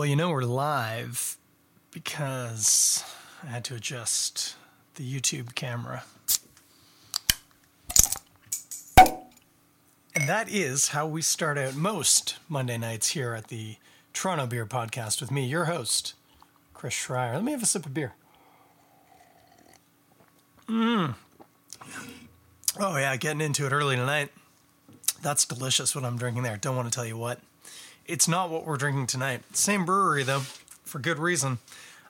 Well, you know we're live because I had to adjust the YouTube camera. And that is how we start out most Monday nights here at the Toronto Beer Podcast with me, your host, Chris Schreier. Let me have a sip of beer. Mmm. Oh, yeah, getting into it early tonight. That's delicious what I'm drinking there. Don't want to tell you what. It's not what we're drinking tonight. Same brewery, though, for good reason.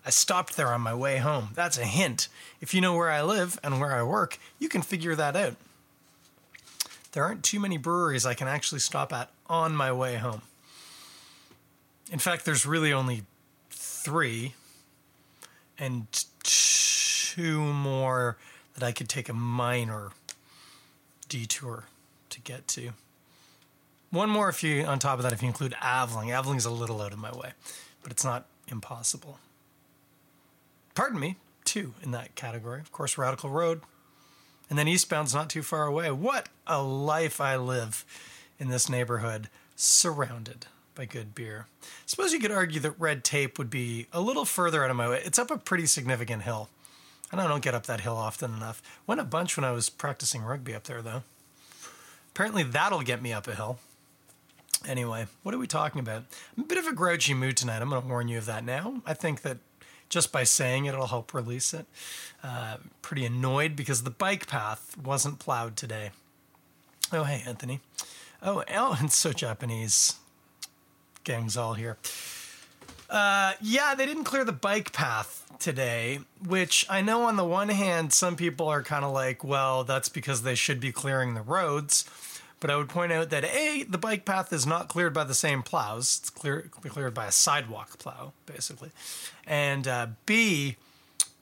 I stopped there on my way home. That's a hint. If you know where I live and where I work, you can figure that out. There aren't too many breweries I can actually stop at on my way home. In fact, there's really only three, and two more that I could take a minor detour to get to. One more if you on top of that if you include Avling. Avling's a little out of my way, but it's not impossible. Pardon me, two in that category. Of course, Radical Road. And then eastbound's not too far away. What a life I live in this neighborhood, surrounded by good beer. Suppose you could argue that red tape would be a little further out of my way. It's up a pretty significant hill. And I don't get up that hill often enough. Went a bunch when I was practicing rugby up there, though. Apparently, that'll get me up a hill. Anyway, what are we talking about? I'm a bit of a grouchy mood tonight. I'm going to warn you of that now. I think that just by saying it, it'll help release it. Uh, pretty annoyed because the bike path wasn't plowed today. Oh, hey, Anthony. Oh, oh, so Japanese. Gang's all here. Uh, yeah, they didn't clear the bike path today, which I know on the one hand, some people are kind of like, well, that's because they should be clearing the roads. But I would point out that A, the bike path is not cleared by the same plows. It's clear, cleared by a sidewalk plow, basically. And uh, B,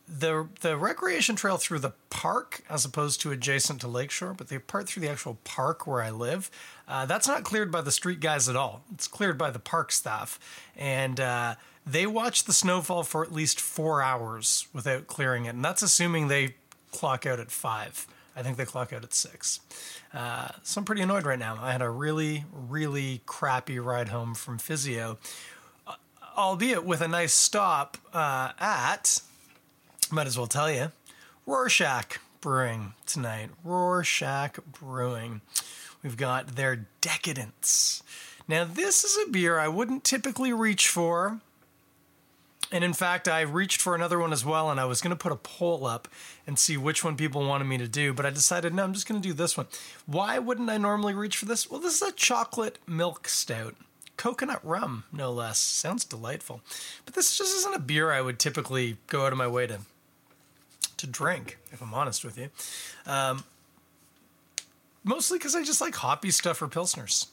the the recreation trail through the park, as opposed to adjacent to Lakeshore, but the part through the actual park where I live, uh, that's not cleared by the street guys at all. It's cleared by the park staff. And uh, they watch the snowfall for at least four hours without clearing it. And that's assuming they clock out at five. I think they clock out at six. Uh, so I'm pretty annoyed right now. I had a really, really crappy ride home from physio, uh, albeit with a nice stop uh, at, might as well tell you, Rorschach Brewing tonight. Rorschach Brewing. We've got their Decadence. Now, this is a beer I wouldn't typically reach for and in fact, I reached for another one as well, and I was going to put a poll up and see which one people wanted me to do, but I decided, no, I'm just going to do this one. Why wouldn't I normally reach for this? Well, this is a chocolate milk stout. Coconut rum, no less. Sounds delightful. But this just isn't a beer I would typically go out of my way to to drink, if I'm honest with you. Um, mostly because I just like hoppy stuff for Pilsners.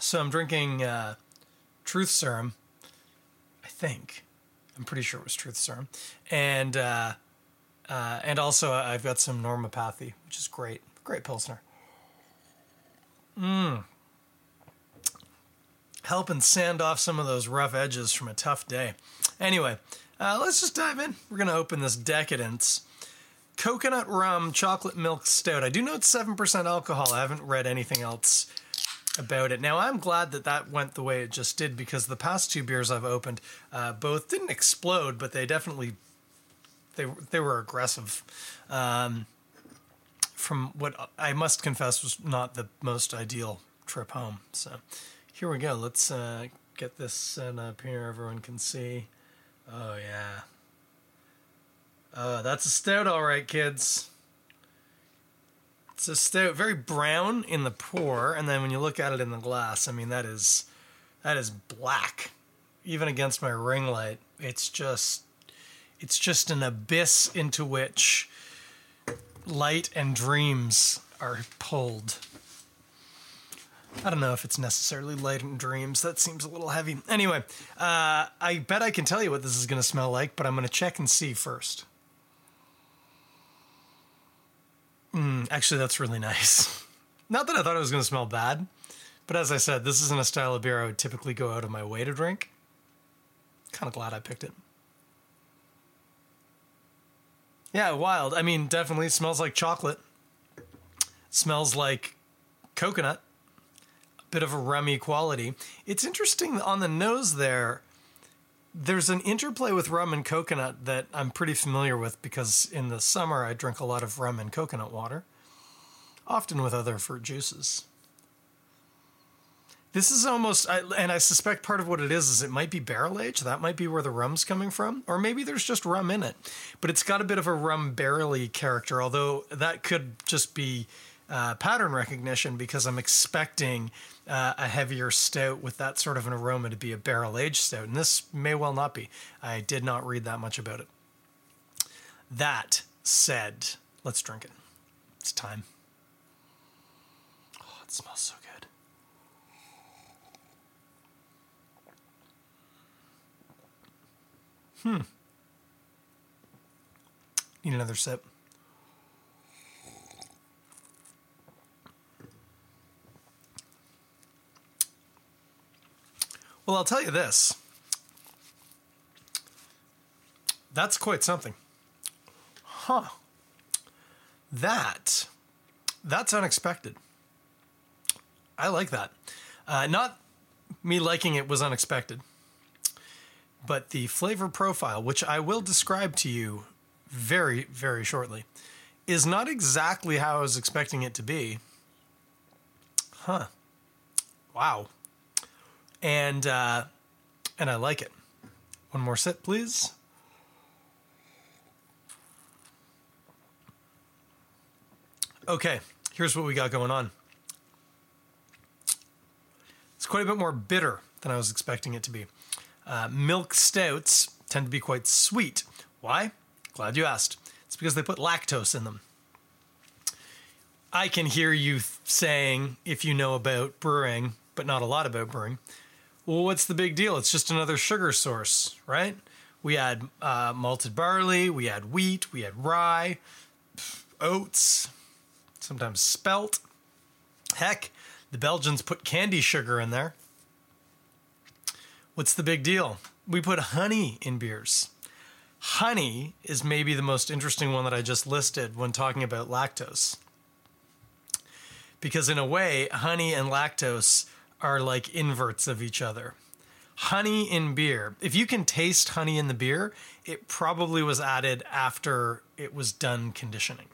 So I'm drinking uh, Truth Serum think. I'm pretty sure it was Truth Serum, and uh, uh, and also I've got some Normopathy, which is great, great pilsner. Mmm. Helping sand off some of those rough edges from a tough day. Anyway, uh, let's just dive in. We're gonna open this decadence. Coconut rum, chocolate milk stout. I do know it's seven percent alcohol. I haven't read anything else about it. Now I'm glad that that went the way it just did because the past two beers I've opened uh, both didn't explode, but they definitely they they were aggressive. Um, from what I must confess was not the most ideal trip home. So here we go. Let's uh, get this set up here. Everyone can see. Oh yeah. Uh, that's a stout, all right, kids. It's a stout, very brown in the pour, and then when you look at it in the glass, I mean that is that is black. Even against my ring light, it's just it's just an abyss into which light and dreams are pulled. I don't know if it's necessarily light and dreams. That seems a little heavy. Anyway, uh, I bet I can tell you what this is going to smell like, but I'm going to check and see first. Mm, actually, that's really nice. Not that I thought it was going to smell bad, but as I said, this isn't a style of beer I would typically go out of my way to drink. Kind of glad I picked it. Yeah, wild. I mean, definitely smells like chocolate. Smells like coconut. A bit of a rummy quality. It's interesting on the nose there. There's an interplay with rum and coconut that I'm pretty familiar with because in the summer I drink a lot of rum and coconut water, often with other fruit juices. This is almost, and I suspect part of what it is is it might be barrel aged. That might be where the rum's coming from, or maybe there's just rum in it. But it's got a bit of a rum barrely character, although that could just be uh, pattern recognition because I'm expecting uh, a heavier stout with that sort of an aroma to be a barrel aged stout, and this may well not be. I did not read that much about it. That said, let's drink it. It's time. Oh, it smells so good. Hmm. Need another sip. Well, I'll tell you this. That's quite something. Huh. That that's unexpected. I like that. Uh, not me liking it was unexpected but the flavor profile, which I will describe to you very, very shortly, is not exactly how I was expecting it to be. Huh. Wow. And uh, and I like it. One more sip, please. Okay, here's what we got going on. It's quite a bit more bitter than I was expecting it to be. Uh, milk stouts tend to be quite sweet. Why? Glad you asked. It's because they put lactose in them. I can hear you th- saying, if you know about brewing, but not a lot about brewing, well, what's the big deal? It's just another sugar source, right? We add uh, malted barley, we add wheat, we add rye, oats, sometimes spelt. Heck, the Belgians put candy sugar in there. What's the big deal? We put honey in beers. Honey is maybe the most interesting one that I just listed when talking about lactose. Because, in a way, honey and lactose are like inverts of each other. Honey in beer, if you can taste honey in the beer, it probably was added after it was done conditioning.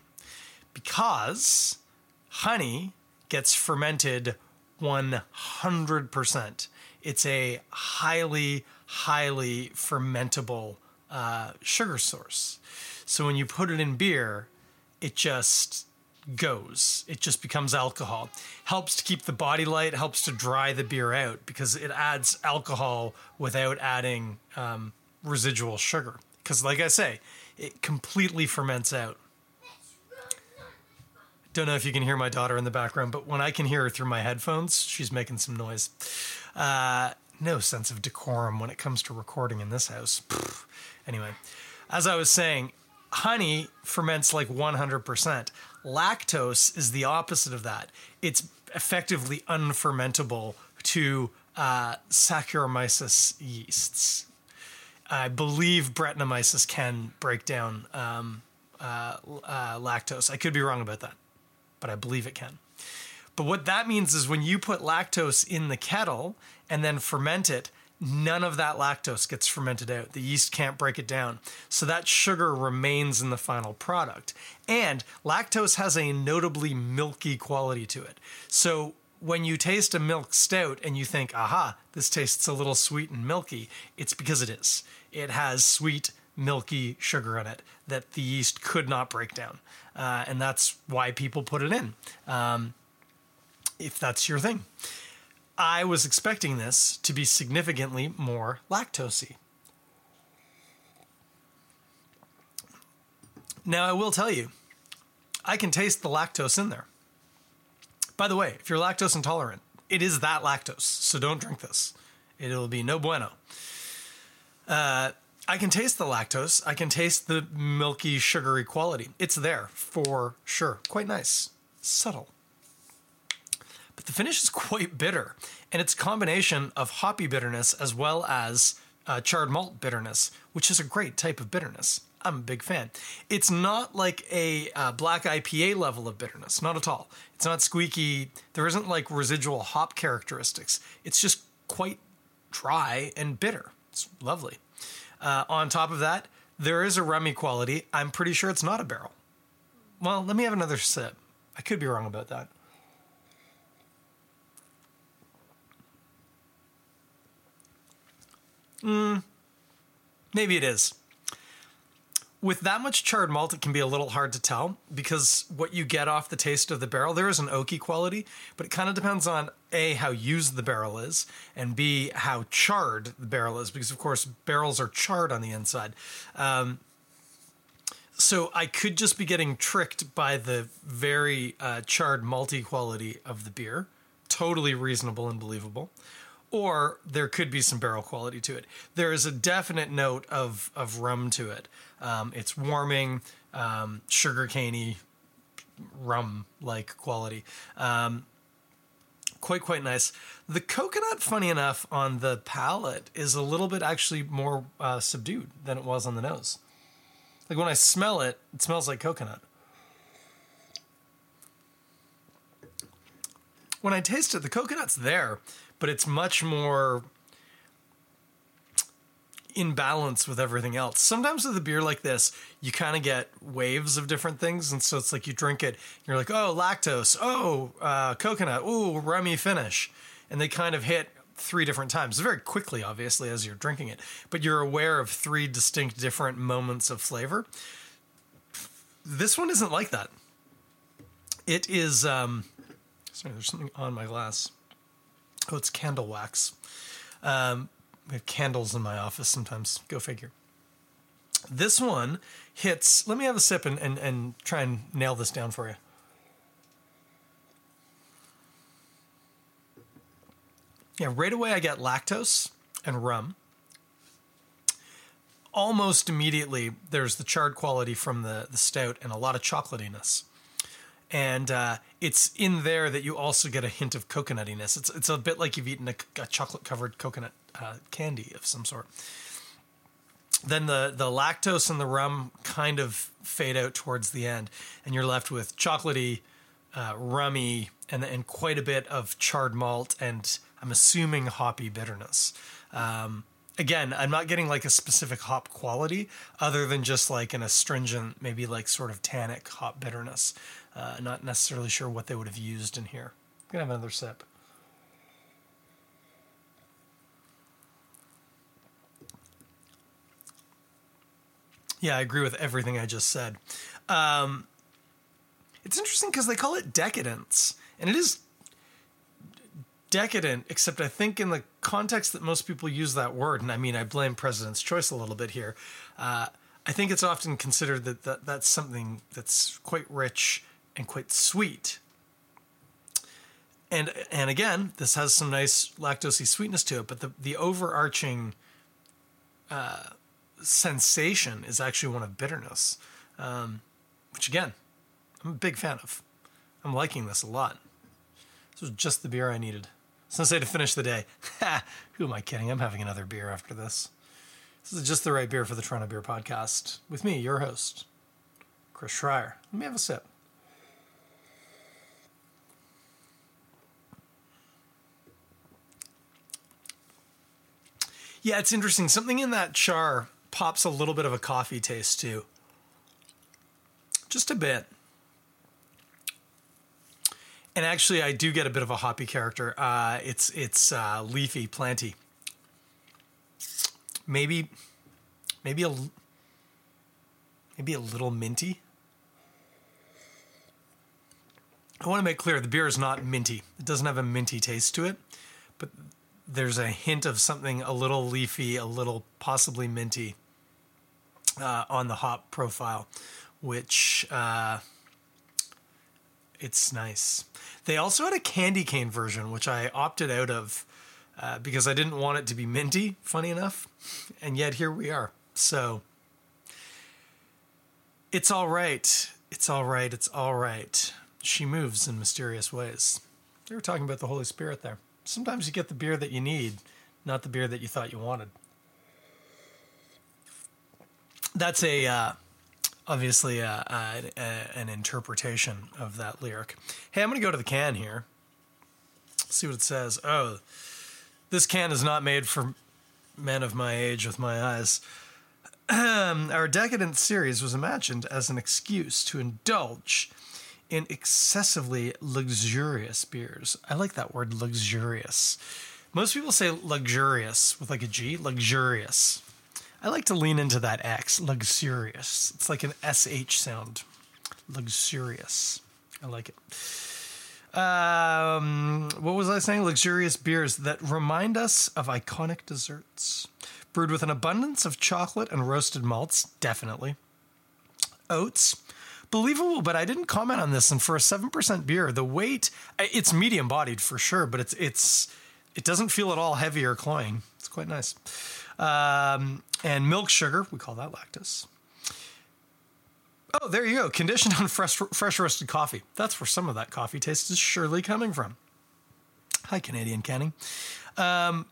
Because honey gets fermented 100%. It's a highly, highly fermentable uh, sugar source. So when you put it in beer, it just goes. It just becomes alcohol. Helps to keep the body light, helps to dry the beer out because it adds alcohol without adding um, residual sugar. Because, like I say, it completely ferments out. Don't know if you can hear my daughter in the background, but when I can hear her through my headphones, she's making some noise. Uh, no sense of decorum when it comes to recording in this house. Anyway, as I was saying, honey ferments like 100%. Lactose is the opposite of that. It's effectively unfermentable to uh, Saccharomyces yeasts. I believe Brettanomyces can break down um, uh, uh, lactose. I could be wrong about that, but I believe it can. But what that means is when you put lactose in the kettle and then ferment it, none of that lactose gets fermented out. The yeast can't break it down. So that sugar remains in the final product. And lactose has a notably milky quality to it. So when you taste a milk stout and you think, aha, this tastes a little sweet and milky, it's because it is. It has sweet, milky sugar in it that the yeast could not break down. Uh, and that's why people put it in. Um, if that's your thing. I was expecting this to be significantly more lactosey. Now, I will tell you, I can taste the lactose in there. By the way, if you're lactose intolerant, it is that lactose, so don't drink this. It'll be no bueno. Uh, I can taste the lactose. I can taste the milky, sugary quality. It's there for sure. Quite nice. Subtle. But the finish is quite bitter, and it's a combination of hoppy bitterness as well as uh, charred malt bitterness, which is a great type of bitterness. I'm a big fan. It's not like a uh, black IPA level of bitterness, not at all. It's not squeaky. There isn't like residual hop characteristics. It's just quite dry and bitter. It's lovely. Uh, on top of that, there is a rummy quality. I'm pretty sure it's not a barrel. Well, let me have another sip. I could be wrong about that. Mm, maybe it is. With that much charred malt, it can be a little hard to tell because what you get off the taste of the barrel, there is an oaky quality, but it kind of depends on A, how used the barrel is, and B, how charred the barrel is, because of course, barrels are charred on the inside. Um, so I could just be getting tricked by the very uh, charred malty quality of the beer. Totally reasonable and believable or there could be some barrel quality to it. There is a definite note of of rum to it. Um, it's warming, um, sugar caney, rum like quality. Um, quite quite nice. The coconut, funny enough, on the palate is a little bit actually more uh, subdued than it was on the nose. Like when I smell it, it smells like coconut. When I taste it, the coconut's there, but it's much more in balance with everything else. Sometimes with a beer like this, you kind of get waves of different things, and so it's like you drink it, you're like, oh, lactose, oh, uh, coconut, oh, rummy finish, and they kind of hit three different times very quickly, obviously, as you're drinking it, but you're aware of three distinct different moments of flavor. This one isn't like that. It is. Um, sorry, there's something on my glass. It's candle wax. Um, we have candles in my office sometimes. Go figure. This one hits. Let me have a sip and, and, and try and nail this down for you. Yeah, right away I get lactose and rum. Almost immediately, there's the charred quality from the, the stout and a lot of chocolatiness and uh, it's in there that you also get a hint of coconutiness. It's it's a bit like you've eaten a, a chocolate covered coconut uh, candy of some sort. Then the the lactose and the rum kind of fade out towards the end, and you're left with chocolatey, uh, rummy, and and quite a bit of charred malt, and I'm assuming hoppy bitterness. Um, again, I'm not getting like a specific hop quality other than just like an astringent, maybe like sort of tannic hop bitterness. Uh, not necessarily sure what they would have used in here. I'm gonna have another sip. Yeah, I agree with everything I just said. Um, it's interesting because they call it decadence, and it is decadent, except I think in the context that most people use that word, and I mean, I blame President's Choice a little bit here. Uh, I think it's often considered that, that that's something that's quite rich and quite sweet. And and again, this has some nice lactosey sweetness to it, but the the overarching uh, sensation is actually one of bitterness, um, which again, I'm a big fan of. I'm liking this a lot. This was just the beer I needed. Sensei to finish the day. Who am I kidding? I'm having another beer after this. This is just the right beer for the Toronto Beer Podcast. With me, your host, Chris Schreier. Let me have a sip. Yeah, it's interesting. Something in that char pops a little bit of a coffee taste too. Just a bit. And actually, I do get a bit of a hoppy character. Uh, it's it's uh, leafy, planty. Maybe, maybe a maybe a little minty. I want to make clear the beer is not minty. It doesn't have a minty taste to it, but there's a hint of something a little leafy, a little possibly minty uh, on the hop profile, which uh, it's nice. They also had a candy cane version, which I opted out of uh, because I didn't want it to be minty. Funny enough, and yet here we are. So it's all right. It's all right. It's all right. She moves in mysterious ways. They were talking about the Holy Spirit there sometimes you get the beer that you need, not the beer that you thought you wanted. that's a uh, obviously uh, uh, an interpretation of that lyric. Hey, I'm going to go to the can here. See what it says. Oh, this can is not made for men of my age with my eyes. Our decadent series was imagined as an excuse to indulge in excessively luxurious beers. I like that word luxurious. Most people say luxurious with like a G, luxurious. I like to lean into that X, luxurious. It's like an SH sound. Luxurious. I like it. Um, what was I saying? Luxurious beers that remind us of iconic desserts. Brewed with an abundance of chocolate and roasted malts, definitely. Oats. Believable, but I didn't comment on this. And for a 7% beer, the weight, it's medium bodied for sure, but it's, it's, it doesn't feel at all heavy or cloying. It's quite nice. Um, and milk sugar, we call that lactose. Oh, there you go. Conditioned on fresh, fresh roasted coffee. That's where some of that coffee taste is surely coming from. Hi, Canadian Canning. Um,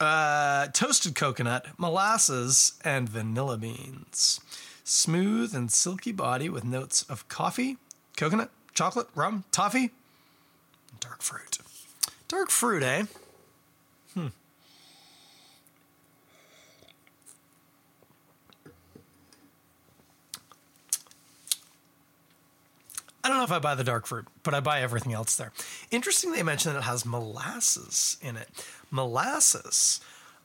uh, toasted coconut, molasses, and vanilla beans. Smooth and silky body with notes of coffee, coconut, chocolate, rum, toffee, dark fruit. Dark fruit, eh? I don't know if I buy the dark fruit, but I buy everything else there. Interesting they mention that it has molasses in it. Molasses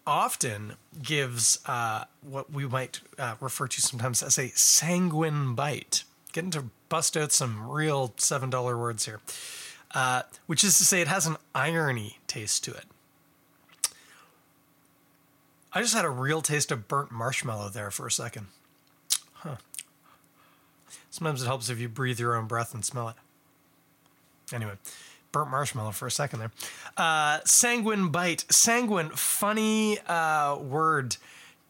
often gives uh, what we might uh, refer to sometimes as a sanguine bite. Getting to bust out some real $7 words here, uh, which is to say it has an irony taste to it. I just had a real taste of burnt marshmallow there for a second. Huh. Sometimes it helps if you breathe your own breath and smell it. Anyway, burnt marshmallow for a second there. Uh, sanguine bite. Sanguine, funny uh, word.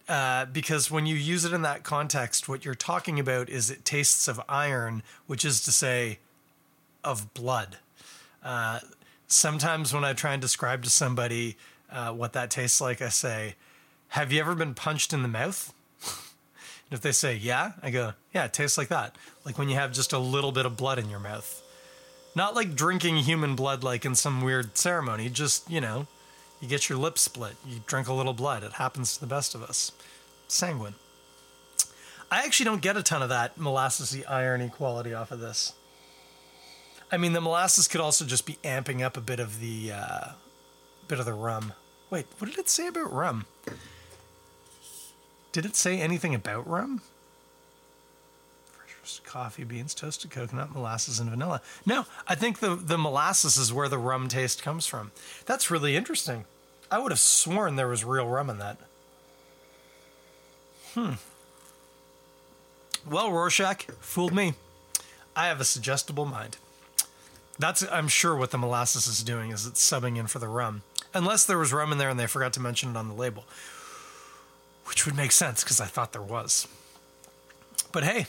Uh, because when you use it in that context, what you're talking about is it tastes of iron, which is to say, of blood. Uh, sometimes when I try and describe to somebody uh, what that tastes like, I say, Have you ever been punched in the mouth? If they say, yeah, I go, yeah, it tastes like that. Like when you have just a little bit of blood in your mouth. Not like drinking human blood like in some weird ceremony, just, you know, you get your lips split, you drink a little blood. It happens to the best of us. Sanguine. I actually don't get a ton of that molassesy irony quality off of this. I mean, the molasses could also just be amping up a bit of the uh, bit of the rum. Wait, what did it say about rum? Did it say anything about rum? Fresh roasted coffee beans, toasted coconut, molasses, and vanilla. No, I think the, the molasses is where the rum taste comes from. That's really interesting. I would have sworn there was real rum in that. Hmm. Well, Rorschach fooled me. I have a suggestible mind. That's, I'm sure, what the molasses is doing is it's subbing in for the rum. Unless there was rum in there and they forgot to mention it on the label, which would make sense because I thought there was. But hey,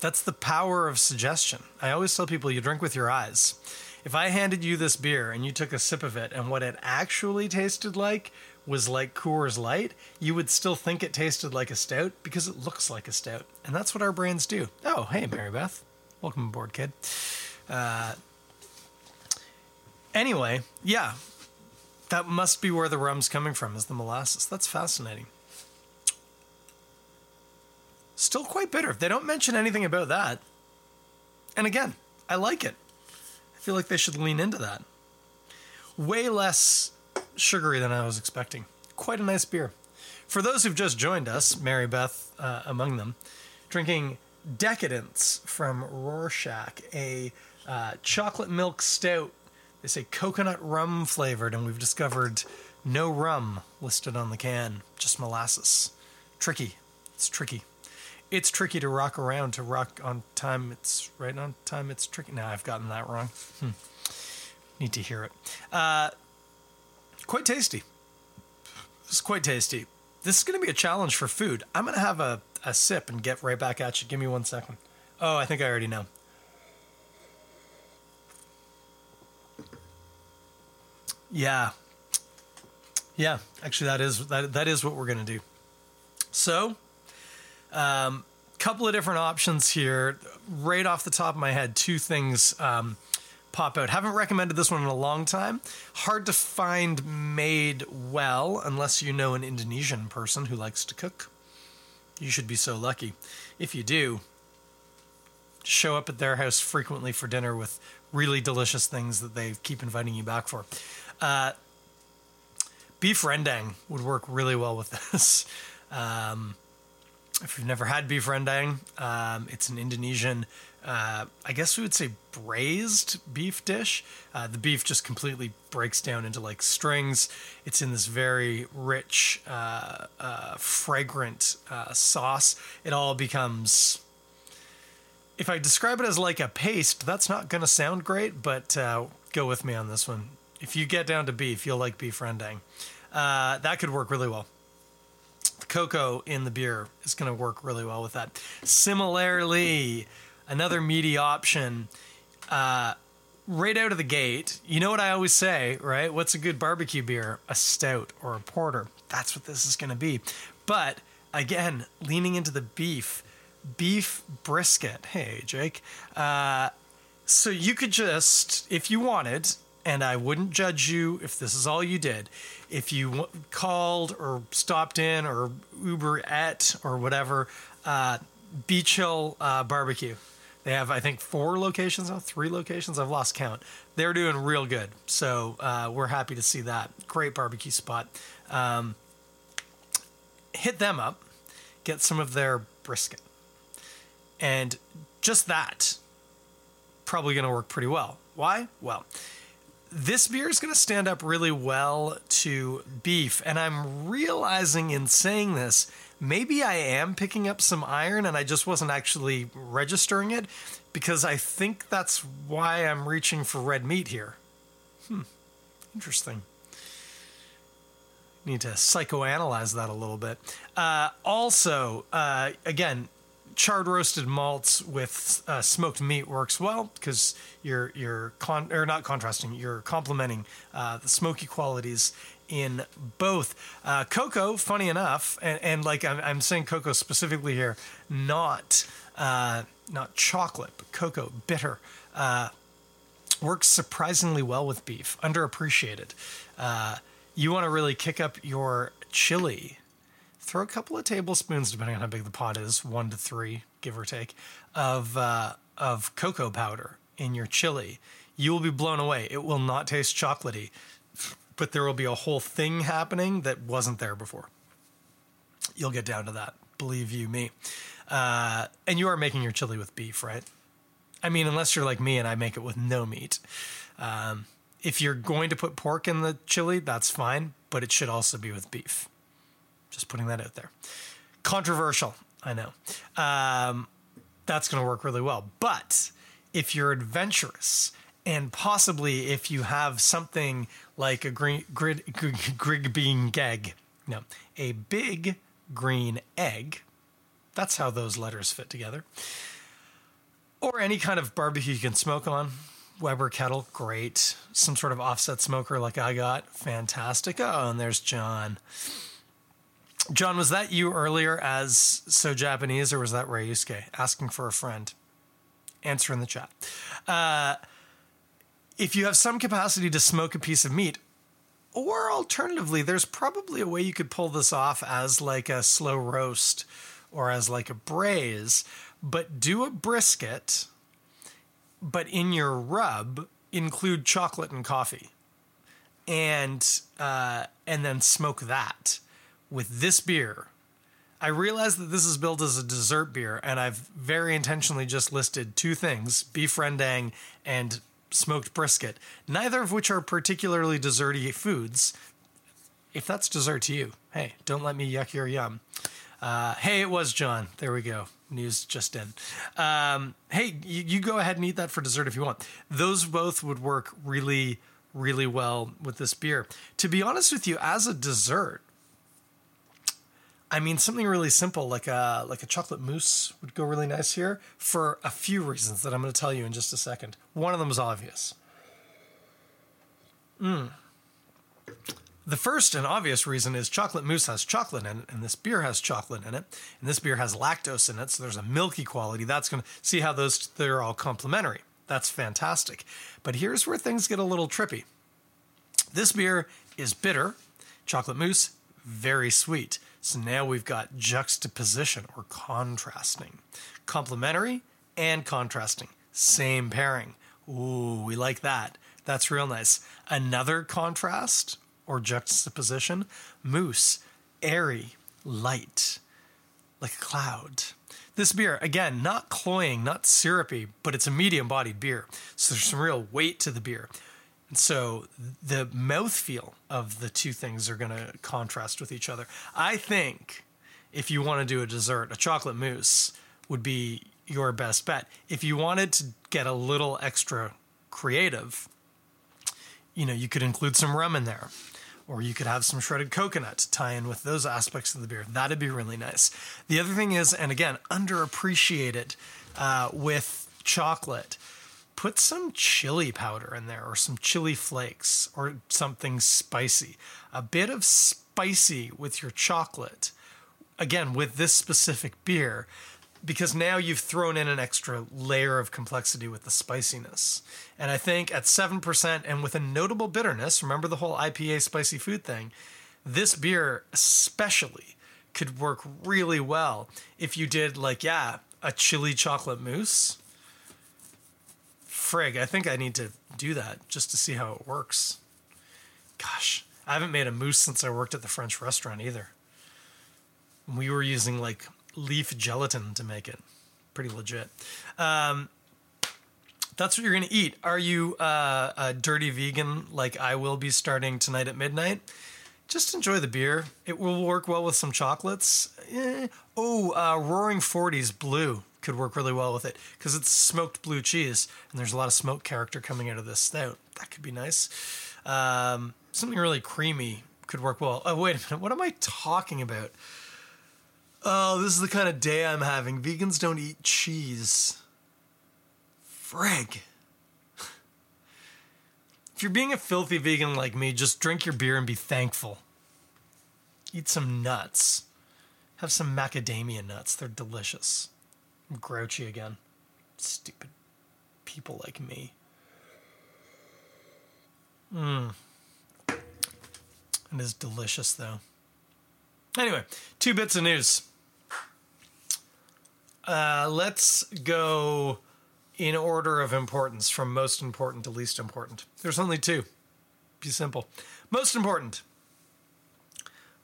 that's the power of suggestion. I always tell people you drink with your eyes. If I handed you this beer and you took a sip of it and what it actually tasted like was like Coors Light, you would still think it tasted like a stout because it looks like a stout. And that's what our brains do. Oh, hey, Mary Beth. Welcome aboard, kid. Uh, anyway, yeah, that must be where the rum's coming from, is the molasses. That's fascinating. Still quite bitter. They don't mention anything about that. And again, I like it. I feel like they should lean into that. Way less sugary than I was expecting. Quite a nice beer. For those who've just joined us, Mary Beth uh, among them, drinking Decadence from Rorschach, a uh, chocolate milk stout. They say coconut rum flavored, and we've discovered no rum listed on the can, just molasses. Tricky. It's tricky it's tricky to rock around to rock on time. It's right on time. It's tricky. Now I've gotten that wrong. Hmm. Need to hear it. Uh, quite tasty. It's quite tasty. This is going to be a challenge for food. I'm going to have a, a sip and get right back at you. Give me one second. Oh, I think I already know. Yeah. Yeah, actually that is that that is what we're going to do. So, Um, couple of different options here. Right off the top of my head, two things um, pop out. Haven't recommended this one in a long time. Hard to find made well unless you know an Indonesian person who likes to cook. You should be so lucky. If you do, show up at their house frequently for dinner with really delicious things that they keep inviting you back for. Uh, beef rendang would work really well with this. Um, if you've never had beef rendang, um, it's an Indonesian, uh, I guess we would say braised beef dish. Uh, the beef just completely breaks down into like strings. It's in this very rich, uh, uh fragrant uh, sauce. It all becomes. If I describe it as like a paste, that's not going to sound great, but uh, go with me on this one. If you get down to beef, you'll like beef rendang. that could work really well cocoa in the beer is going to work really well with that. Similarly, another meaty option, uh, right out of the gate, you know what I always say, right? What's a good barbecue beer? A stout or a porter. That's what this is going to be. But again, leaning into the beef, beef brisket. Hey, Jake. Uh, so you could just, if you wanted, and I wouldn't judge you if this is all you did. If you called or stopped in or Uber at or whatever, uh, Beach Hill uh, Barbecue. They have, I think, four locations now, three locations. I've lost count. They're doing real good. So uh, we're happy to see that. Great barbecue spot. Um, hit them up, get some of their brisket. And just that, probably going to work pretty well. Why? Well, this beer is going to stand up really well to beef. And I'm realizing in saying this, maybe I am picking up some iron and I just wasn't actually registering it because I think that's why I'm reaching for red meat here. Hmm, interesting. Need to psychoanalyze that a little bit. Uh, also, uh, again, charred roasted malts with uh, smoked meat works well because you're you're con or not contrasting you're complementing uh, the smoky qualities in both. Uh, cocoa funny enough and, and like I'm, I'm, saying cocoa specifically here not uh, not chocolate but cocoa bitter uh, works surprisingly well with beef underappreciated. Uh, you want to really kick up your chili throw a couple of tablespoons, depending on how big the pot is, one to three, give or take, of uh, of cocoa powder in your chili. You will be blown away. It will not taste chocolatey, but there will be a whole thing happening that wasn't there before. You'll get down to that, believe you me. Uh, and you are making your chili with beef, right? I mean, unless you're like me and I make it with no meat. Um, if you're going to put pork in the chili, that's fine, but it should also be with beef. Just putting that out there. Controversial, I know. Um, that's going to work really well. But if you're adventurous and possibly if you have something like a green grid grig bean geg, no, a big green egg. That's how those letters fit together. Or any kind of barbecue you can smoke on. Weber kettle, great. Some sort of offset smoker like I got, fantastic. Oh, and there's John. John, was that you earlier as so Japanese, or was that Ryusuke asking for a friend? Answer in the chat. Uh, if you have some capacity to smoke a piece of meat, or alternatively, there's probably a way you could pull this off as like a slow roast or as like a braise, but do a brisket, but in your rub, include chocolate and coffee. And uh, and then smoke that with this beer, I realize that this is billed as a dessert beer, and I've very intentionally just listed two things beef rendang and smoked brisket, neither of which are particularly desserty foods. If that's dessert to you, hey, don't let me yuck your yum. Uh, hey, it was John. There we go. News just in. Um, hey, you, you go ahead and eat that for dessert if you want. Those both would work really, really well with this beer. To be honest with you, as a dessert, I mean, something really simple like a like a chocolate mousse would go really nice here for a few reasons that I'm going to tell you in just a second. One of them is obvious. Mm. The first and obvious reason is chocolate mousse has chocolate in it, and this beer has chocolate in it, and this beer has lactose in it, so there's a milky quality. That's going to see how those they're all complementary. That's fantastic. But here's where things get a little trippy. This beer is bitter, chocolate mousse very sweet. So now we've got juxtaposition or contrasting, complementary and contrasting, same pairing. Ooh, we like that. That's real nice. Another contrast or juxtaposition mousse, airy, light, like a cloud. This beer, again, not cloying, not syrupy, but it's a medium bodied beer. So there's some real weight to the beer. So the mouthfeel of the two things are going to contrast with each other. I think if you want to do a dessert, a chocolate mousse would be your best bet. If you wanted to get a little extra creative, you know, you could include some rum in there or you could have some shredded coconut to tie in with those aspects of the beer. That'd be really nice. The other thing is, and again, underappreciated uh, with chocolate, put some chili powder in there or some chili flakes or something spicy. A bit of spicy with your chocolate. Again, with this specific beer, because now you've thrown in an extra layer of complexity with the spiciness. And I think at 7% and with a notable bitterness, remember the whole IPA spicy food thing, this beer especially could work really well if you did, like, yeah, a chili chocolate mousse. Frig, I think I need to do that just to see how it works. Gosh, I haven't made a mousse since I worked at the French restaurant either. We were using like leaf gelatin to make it. Pretty legit. Um, that's what you're going to eat. Are you uh, a dirty vegan like I will be starting tonight at midnight? Just enjoy the beer. It will work well with some chocolates. Eh. Oh, uh, Roaring Forties Blue could work really well with it because it's smoked blue cheese and there's a lot of smoke character coming out of this stout. That could be nice. Um, something really creamy could work well. Oh, wait a minute. What am I talking about? Oh, this is the kind of day I'm having. Vegans don't eat cheese. Frig. If you're being a filthy vegan like me, just drink your beer and be thankful. Eat some nuts. Have some macadamia nuts. They're delicious. Grouchy again. Stupid people like me. Mmm. It is delicious, though. Anyway, two bits of news. Uh, let's go in order of importance from most important to least important. There's only two. Be simple. Most important.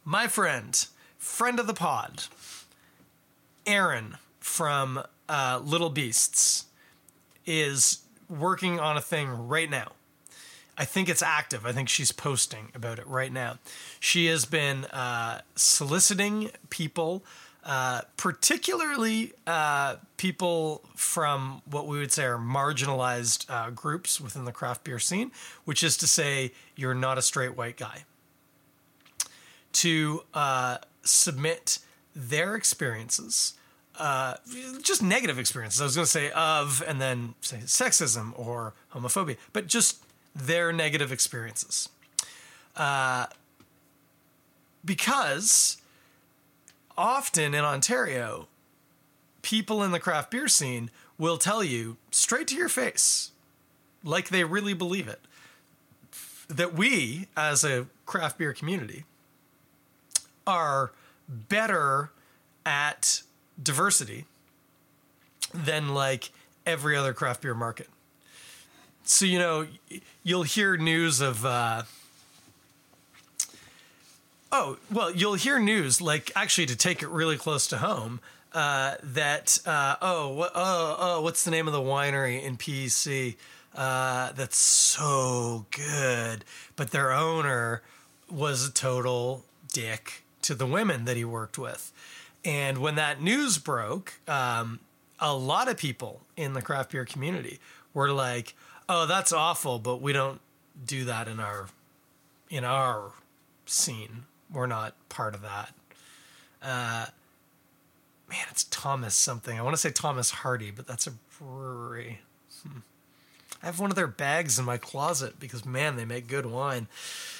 My friend, friend of the pod, Aaron from uh, Little Beasts, is working on a thing right now. I think it's active. I think she's posting about it right now. She has been uh, soliciting people uh, particularly uh, people from what we would say are marginalized uh, groups within the craft beer scene, which is to say, you're not a straight white guy, to uh, submit their experiences. Uh, just negative experiences. I was going to say of, and then say sexism or homophobia, but just their negative experiences. because often in Ontario, people in the craft beer scene will tell you straight to your face, like they really believe it, that we, as a craft beer community, are better at diversity than like every other craft beer market. So, you know, you'll hear news of, uh, Oh, well, you'll hear news, like actually to take it really close to home, uh, that, uh, oh, oh, oh, what's the name of the winery in PEC uh, that's so good? But their owner was a total dick to the women that he worked with. And when that news broke, um, a lot of people in the craft beer community were like, "Oh, that's awful, but we don't do that in our in our scene we're not part of that. Uh, man, it's Thomas something. I want to say Thomas Hardy, but that's a brewery. Hmm. I have one of their bags in my closet because man, they make good wine,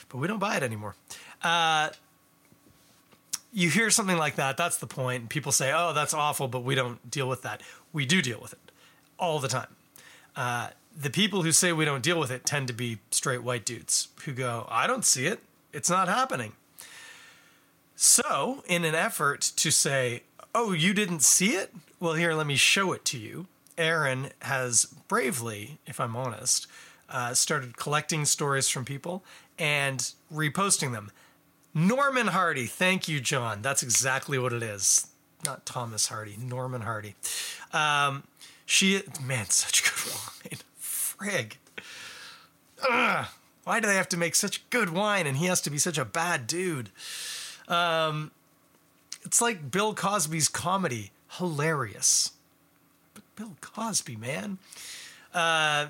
but we don't buy it anymore. Uh, you hear something like that, that's the point. People say, oh, that's awful, but we don't deal with that. We do deal with it all the time. Uh, the people who say we don't deal with it tend to be straight white dudes who go, I don't see it. It's not happening. So, in an effort to say, oh, you didn't see it? Well, here, let me show it to you. Aaron has bravely, if I'm honest, uh, started collecting stories from people and reposting them. Norman Hardy, thank you, John. That's exactly what it is. Not Thomas Hardy, Norman Hardy. Um, she, man, such good wine. Frig. Ugh. Why do they have to make such good wine and he has to be such a bad dude? Um, it's like Bill Cosby's comedy. Hilarious. But Bill Cosby, man. Uh,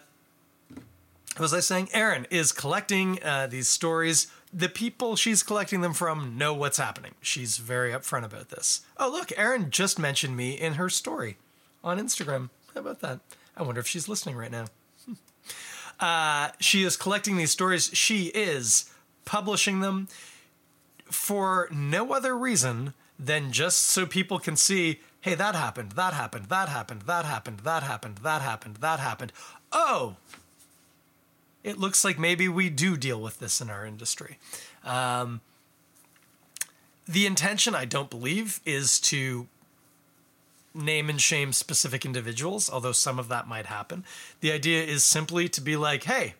was I saying? Erin is collecting uh, these stories. The people she's collecting them from know what's happening. She's very upfront about this. Oh, look, Erin just mentioned me in her story on Instagram. How about that? I wonder if she's listening right now. Uh, she is collecting these stories. She is publishing them for no other reason than just so people can see hey, that happened, that happened, that happened, that happened, that happened, that happened, that happened. Oh, it looks like maybe we do deal with this in our industry. Um, the intention, I don't believe, is to name and shame specific individuals, although some of that might happen. The idea is simply to be like, hey,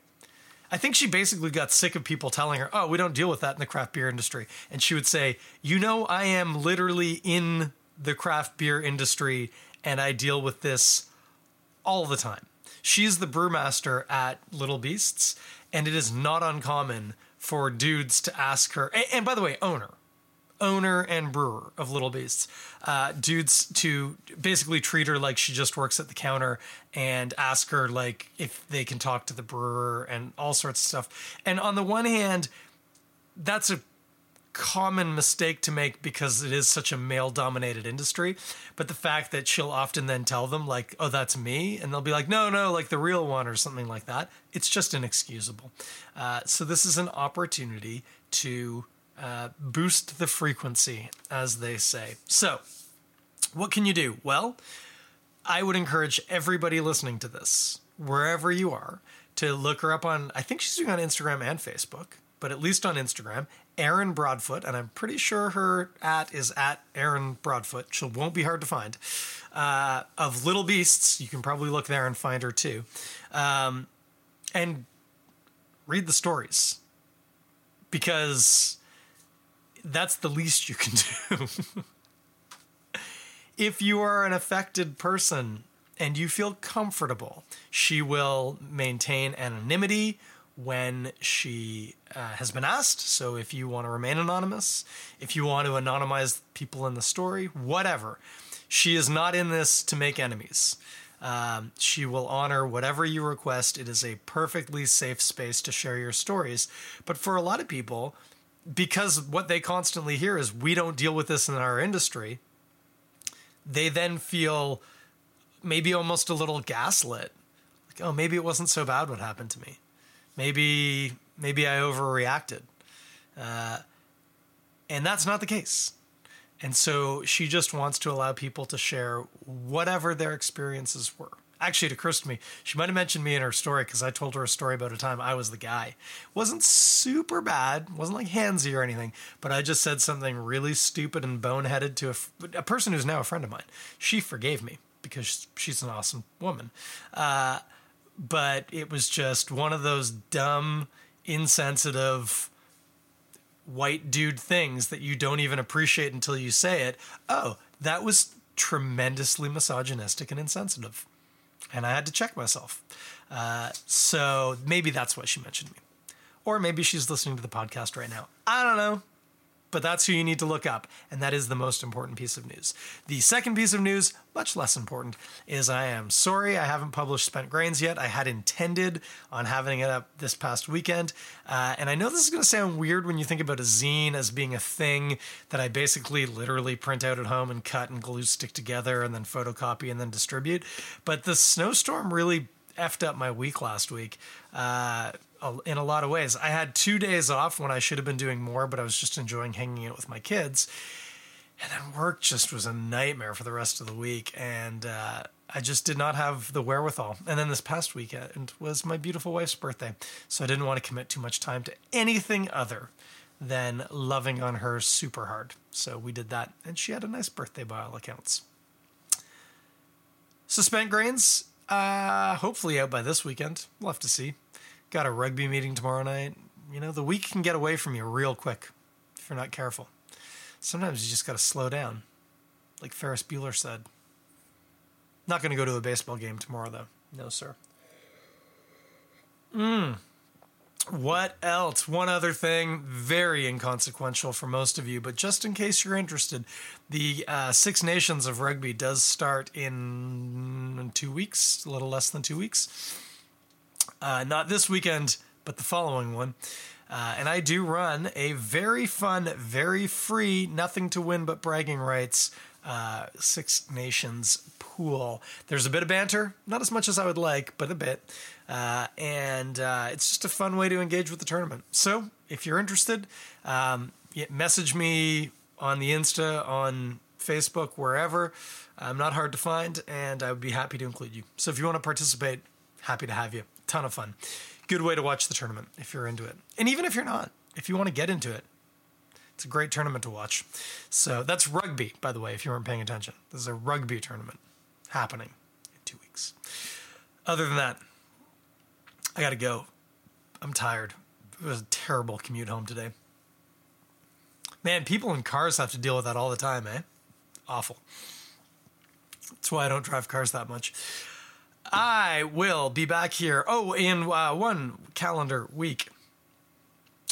I think she basically got sick of people telling her, oh, we don't deal with that in the craft beer industry. And she would say, you know, I am literally in the craft beer industry and I deal with this all the time. She's the brewmaster at Little Beasts, and it is not uncommon for dudes to ask her, and, and by the way, owner, owner and brewer of Little Beasts, uh, dudes to basically treat her like she just works at the counter and ask her like if they can talk to the brewer and all sorts of stuff. And on the one hand, that's a common mistake to make because it is such a male dominated industry but the fact that she'll often then tell them like oh that's me and they'll be like no no like the real one or something like that it's just inexcusable uh, so this is an opportunity to uh, boost the frequency, as they say. So, what can you do? Well, I would encourage everybody listening to this, wherever you are, to look her up on, I think she's doing on Instagram and Facebook, but at least on Instagram, Erin Broadfoot, and I'm pretty sure her at is at Erin Broadfoot. She won't be hard to find. Uh, of Little Beasts, you can probably look there and find her too. Um, and read the stories because that's the least you can do. if you are an affected person and you feel comfortable, she will maintain anonymity when she uh, has been asked. So if you want to remain anonymous, if you want to anonymize people in the story, whatever, she is not in this to make enemies. Um, she will honor whatever you request. It is a perfectly safe space to share your stories. But for a lot of people, because what they constantly hear is we don't deal with this in our industry, they then feel maybe almost a little gaslit. Like, oh, maybe it wasn't so bad what happened to me. Maybe maybe I overreacted. Uh, and that's not the case. And so she just wants to allow people to share whatever their experiences were actually it occurs to me she might have mentioned me in her story because i told her a story about a time i was the guy wasn't super bad wasn't like handsy or anything but i just said something really stupid and boneheaded to a, a person who's now a friend of mine she forgave me because she's an awesome woman uh, but it was just one of those dumb insensitive white dude things that you don't even appreciate until you say it oh that was tremendously misogynistic and insensitive and I had to check myself. Uh, so maybe that's why she mentioned me. Or maybe she's listening to the podcast right now. I don't know. But that's who you need to look up, and that is the most important piece of news. The second piece of news, much less important, is I am sorry I haven't published Spent Grains yet. I had intended on having it up this past weekend, uh, and I know this is going to sound weird when you think about a zine as being a thing that I basically literally print out at home and cut and glue stick together and then photocopy and then distribute. But the snowstorm really effed up my week last week uh, in a lot of ways. I had two days off when I should have been doing more, but I was just enjoying hanging out with my kids. And then work just was a nightmare for the rest of the week. And uh, I just did not have the wherewithal. And then this past weekend was my beautiful wife's birthday. So I didn't want to commit too much time to anything other than loving on her super hard. So we did that. And she had a nice birthday by all accounts. Suspend grains, uh, hopefully out by this weekend. We'll have to see. Got a rugby meeting tomorrow night. You know, the week can get away from you real quick if you're not careful. Sometimes you just got to slow down, like Ferris Bueller said. Not going to go to a baseball game tomorrow, though. No, sir. Hmm. What else? One other thing, very inconsequential for most of you, but just in case you're interested, the uh, Six Nations of Rugby does start in two weeks, a little less than two weeks. Uh, not this weekend, but the following one. Uh, and I do run a very fun, very free, nothing to win but bragging rights uh, Six Nations pool. There's a bit of banter, not as much as I would like, but a bit. Uh, and uh, it's just a fun way to engage with the tournament. So if you're interested, um, message me on the Insta, on Facebook, wherever. I'm not hard to find, and I would be happy to include you. So if you want to participate, happy to have you. Ton of fun. Good way to watch the tournament if you're into it. And even if you're not, if you want to get into it, it's a great tournament to watch. So that's rugby, by the way, if you weren't paying attention. This is a rugby tournament happening in two weeks. Other than that, I got to go. I'm tired. It was a terrible commute home today. Man, people in cars have to deal with that all the time, eh? Awful. That's why I don't drive cars that much. I will be back here. Oh, in uh, one calendar week.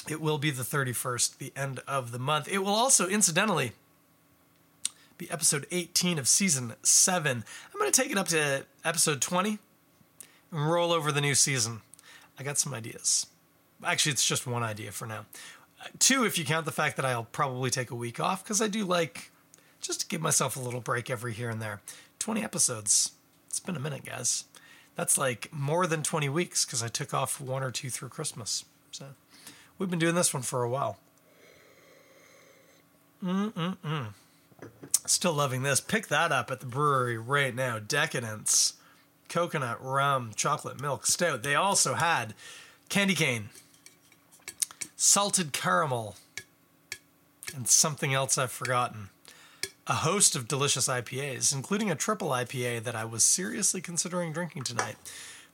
It will be the 31st, the end of the month. It will also, incidentally, be episode 18 of season 7. I'm going to take it up to episode 20 and roll over the new season. I got some ideas. Actually, it's just one idea for now. Two, if you count the fact that I'll probably take a week off, because I do like just to give myself a little break every here and there. 20 episodes. It's been a minute, guys. That's like more than 20 weeks because I took off one or two through Christmas. So. We've been doing this one for a while. Mm-mm-mm. Still loving this. Pick that up at the brewery right now. Decadence, coconut, rum, chocolate milk, stout. They also had candy cane, salted caramel, and something else I've forgotten. A host of delicious IPAs, including a triple IPA that I was seriously considering drinking tonight.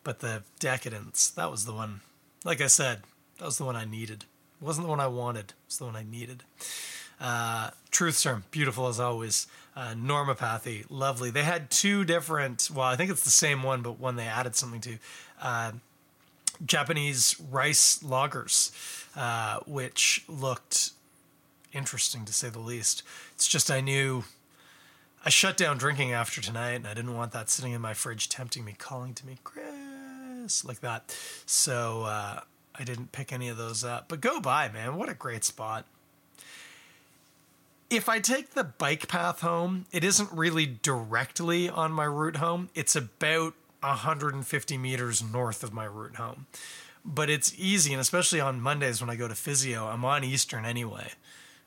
But the Decadence, that was the one. Like I said, that was the one I needed. It wasn't the one I wanted. It was the one I needed. Uh, Truth Serum, beautiful as always. Uh, Normopathy, lovely. They had two different, well, I think it's the same one, but one they added something to. Uh, Japanese rice lagers, uh, which looked interesting to say the least. It's just I knew I shut down drinking after tonight, and I didn't want that sitting in my fridge tempting me, calling to me, Chris, like that. So uh, I didn't pick any of those up. But go by, man. What a great spot. If I take the bike path home, it isn't really directly on my route home. It's about 150 meters north of my route home. But it's easy, and especially on Mondays when I go to physio, I'm on Eastern anyway.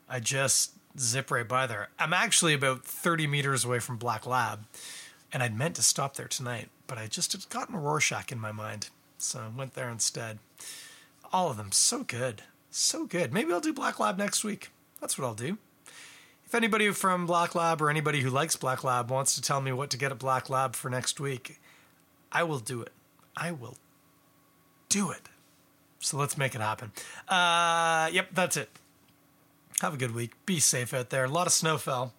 I just zip right by there. I'm actually about 30 meters away from Black Lab, and I'd meant to stop there tonight, but I just had gotten Rorschach in my mind, so I went there instead all of them so good, so good. Maybe I'll do Black Lab next week. That's what I'll do. If anybody from Black Lab or anybody who likes Black Lab wants to tell me what to get at Black Lab for next week, I will do it. I will do it. So let's make it happen. Uh, yep, that's it. Have a good week. Be safe out there. A lot of snow fell.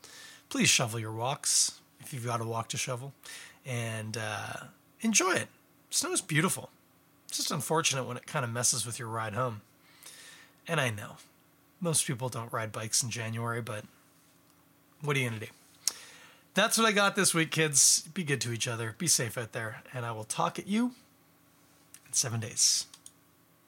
Please shovel your walks if you've got a walk to shovel, and uh, enjoy it. Snow is beautiful. It's just unfortunate when it kind of messes with your ride home. And I know most people don't ride bikes in January, but what are you going to do? That's what I got this week, kids. Be good to each other. Be safe out there. And I will talk at you in seven days.